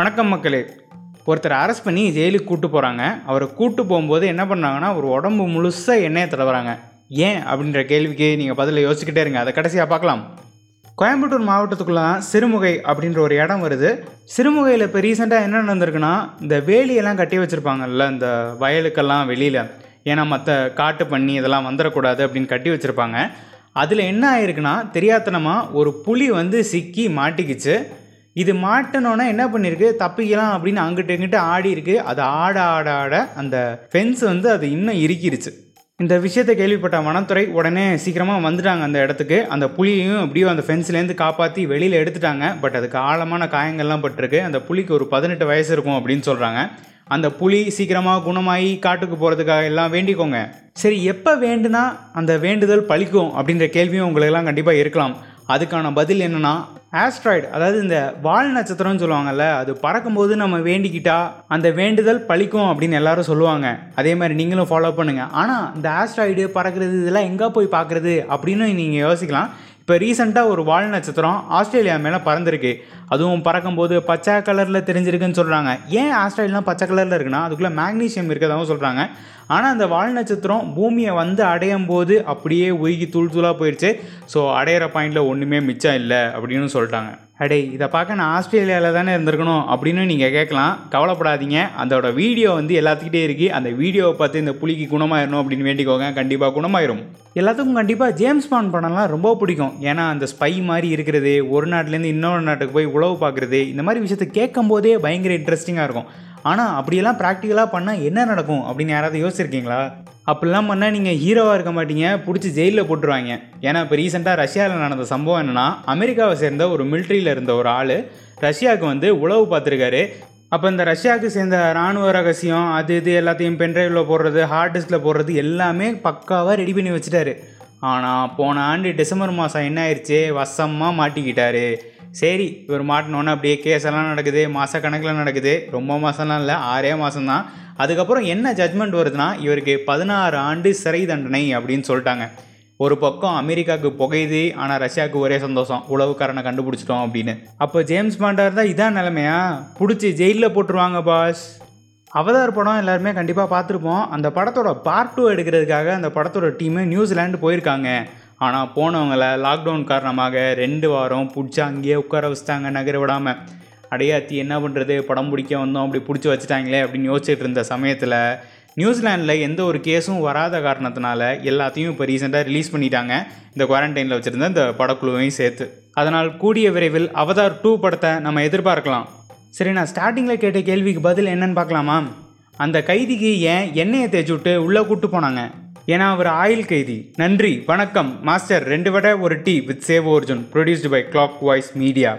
வணக்கம் மக்களே. ஒருத்தர் அரெஸ்ட் பண்ணி ஜெயிலுக்கு கூட்டு போகிறாங்க அவரை கூட்டு போகும்போது என்ன பண்ணாங்கன்னா ஒரு உடம்பு முழுசாக எண்ணெயை தடவுறாங்க. ஏன்? அப்படின்ற கேள்விக்கு நீங்கள் பதில் யோசிச்சுக்கிட்டே இருங்க. அதை கடைசியாக பார்க்கலாம். கோயம்புத்தூர் மாவட்டத்துக்குள்ள தான் சிறுமுகை அப்படின்ற ஒரு இடம் வருது. சிறுமுகையில் இப்போ ரீசெண்டாக என்ன நடந்திருக்குன்னா இந்த வேலியெல்லாம் கட்டி வச்சுருப்பாங்கல்ல இந்த வயலுக்கெல்லாம் வெளியில். ஏன்னா மற்ற காட்டு பண்ணி இதெல்லாம் வந்துடக்கூடாது அப்படின்னு கட்டி வச்சுருப்பாங்க. அதில் என்ன ஆயிருக்குன்னா தெரியாத்தனமாக ஒரு புலி வந்து சிக்கி மாட்டிக்கிச்சு. இது மாட்டணும்னா என்ன பண்ணியிருக்கு தப்பிக்கலாம் அப்படின்னு அங்கிட்டு இங்கிட்டு ஆடி இருக்கு அது ஆட ஆட ஆட அந்த ஃபென்ஸ் வந்து அது இன்னும் இறுக்கிருச்சு. இந்த விஷயத்தை கேள்விப்பட்ட வனத்துறை உடனே சீக்கிரமாக வந்துட்டாங்க அந்த இடத்துக்கு. அந்த புலியையும் அப்படியே அந்த ஃபென்ஸ்லேருந்து காப்பாற்றி வெளியில் எடுத்துட்டாங்க. பட் அதுக்கு ஆழமான காயங்கள்லாம் பட்டிருக்கு. அந்த புலிக்கு ஒரு பதினெட்டு வயசு இருக்கும் அப்படின்னு சொல்கிறாங்க அந்த புலி சீக்கிரமாக குணமாகி காட்டுக்கு போகிறதுக்காக எல்லாம் வேண்டிக்கோங்க. சரி எப்போ வேண்டுனா அந்த வேண்டுதல் பழிக்கும் அப்படின்ற கேள்வியும் உங்களுக்கெல்லாம் கண்டிப்பாக இருக்கலாம். அதுக்கான பதில் என்னென்னா ஆஸ்ட்ராய்டு அதாவது இந்த வால் நட்சத்திரம்னு சொல்லுவாங்கல்ல அது பறக்கும்போது நம்ம வேண்டிக்கிட்டா அந்த வேண்டுதல் பழிக்கும் அப்படின்னு எல்லாரும் சொல்லுவாங்க. அதே மாதிரி நீங்களும் ஃபாலோ பண்ணுங்கள் ஆனால் இந்த ஆஸ்ட்ராய்டு பறக்கிறது இதெல்லாம் எங்கே போய் பார்க்குறது அப்படின்னு நீங்கள் யோசிக்கலாம். இப்போ ரீசெண்டாக ஒரு வால் நட்சத்திரம் ஆஸ்திரேலியா மேலே பறந்துருக்கு. அதுவும் பறக்கும்போது பச்சை கலரில் தெரிஞ்சிருக்குன்னு சொல்கிறாங்க ஏன் ஆஸ்திரேலியாலாம் பச்சை கலரில் இருக்குன்னா அதுக்குள்ளே மேக்னீஷியம் இருக்கிறதாகவும் சொல்கிறாங்க ஆனால் அந்த வால் நட்சத்திரம் பூமியை வந்து அடையும் போது அப்படியே உருகி தூள் தூளாக போயிடுச்சு ஸோ அடையிற பாயிண்டில் ஒன்றுமே மிச்சம் இல்லை அப்படின்னு சொல்லிட்டாங்க. அடே இதை பார்க்க நான் ஆஸ்திரேலியாவில் தானே இருந்திருக்கணும் அப்படின்னு நீங்கள் கேட்கலாம். கவலைப்படாதீங்க. அதோட வீடியோ வந்து எல்லாத்துக்கிட்டே இருக்குது அந்த வீடியோவை பார்த்து இந்த புலிக்கு குணமாயிடணும் அப்படின்னு வேண்டிக்கோங்க. கண்டிப்பாக குணமாயிரும். எல்லாத்துக்கும் கண்டிப்பாக ஜேம்ஸ் பாண்ட் படம்லாம் ரொம்ப பிடிக்கும். ஏன்னா அந்த ஸ்பை மாதிரி இருக்கிறது ஒரு நாட்டிலேருந்து இன்னொரு நாட்டுக்கு போய் உழவு பார்க்குறது இந்த மாதிரி விஷயத்தை கேட்கும் போதே பயங்கர இன்ட்ரெஸ்டிங்காக இருக்கும். ஆனால் அப்படியெல்லாம் ப்ராக்டிக்கலாக பண்ணால் என்ன நடக்கும் அப்படின்னு யாராவது யோசிச்சிருக்கீங்களா? அப்படிலாம் பண்ணால் நீங்கள் ஹீரோவாக இருக்க மாட்டீங்க பிடிச்சி ஜெயிலில் போட்டுருவாங்க. ஏன்னா இப்போ ரீசெண்டாக ரஷ்யாவில் நடந்த சம்பவம் என்னென்னா அமெரிக்காவை சேர்ந்த ஒரு மிலிட்ரியில் இருந்த ஒரு ஆள் ரஷ்யாவுக்கு வந்து உளவு பார்த்துருக்காரு. அப்போ இந்த ரஷ்யாவுக்கு சேர்ந்த இராணுவ ரகசியம் அது இது எல்லாத்தையும் பென்ட்ரைவில் போடுறது ஹார்ட் டிஸ்கில் போடுறது எல்லாமே பக்காவாக ரெடி பண்ணி வச்சுட்டாரு. ஆனால் போன ஆண்டு டிசம்பர் மாதம் என்ன ஆயிடுச்சு வசமாக மாட்டிக்கிட்டாரு. சரி இவர் மாட்டினோன்னே அப்படியே கேஸ் எல்லாம் நடக்குது மாதக்கணக்கில் நடக்குது. ரொம்ப மாதம்லாம் இல்லை ஆறே மாதம்தான் அதுக்கப்புறம் என்ன ஜட்மெண்ட் வருதுன்னா இவருக்கு பதினாறு ஆண்டு சிறை தண்டனை அப்படின்னு சொல்லிட்டாங்க. ஒரு பக்கம் அமெரிக்காவுக்கு புகையுது ஆனால் ரஷ்யாவுக்கு ஒரே சந்தோஷம் உளவுக்காரனை கண்டுபிடிச்சிட்டோம் அப்படின்னு. அப்போ ஜேம்ஸ் பாண்டார் தான் இதான் நிலமையா? பிடிச்சி ஜெயிலில் போட்டுருவாங்க பாஸ் அவதார் படம் எல்லாருமே கண்டிப்பாக பார்த்துருப்போம். அந்த படத்தோட பார்ட் டூ எடுக்கிறதுக்காக அந்த படத்தோட டீமு நியூசிலாண்டு போயிருக்காங்க. ஆனால் போனவங்கள லாக்டவுன் காரணமாக ரெண்டு வாரம் பிடிச்சி அங்கேயே உட்கார வச்சுட்டாங்க நகர விடாமல் அடையாத்தி என்ன பண்ணுறது படம் பிடிக்க வந்தோம் அப்படி பிடிச்சி வச்சுட்டாங்களே அப்படின்னு யோசிச்சுட்டு இருந்த சமயத்தில் நியூசிலாண்டில் எந்த ஒரு கேஸும் வராத காரணத்தினால எல்லாத்தையும் இப்போ ரீசெண்டாக ரிலீஸ் பண்ணிட்டாங்க. இந்த குவாரண்டைனில் வச்சுருந்த இந்த படக்குழுவையும் சேர்த்து. அதனால் கூடிய விரைவில் அவதார் டூ படத்தை நம்ம எதிர்பார்க்கலாம். சரி நான் ஸ்டார்டிங்கில் கேட்ட கேள்விக்கு பதில் என்னன்னு பார்க்கலாமா? அந்த கைதிக்கு ஏன் எண்ணெயை தேய்ச்சி விட்டு உள்ளே கூப்பிட்டு போனாங்க? ஏன்னா அவர் ஆயில் கைதி. நன்றி வணக்கம் மாஸ்டர். ரெண்டு வடை ஒரு tea with save Arjun. Produced by clock voice media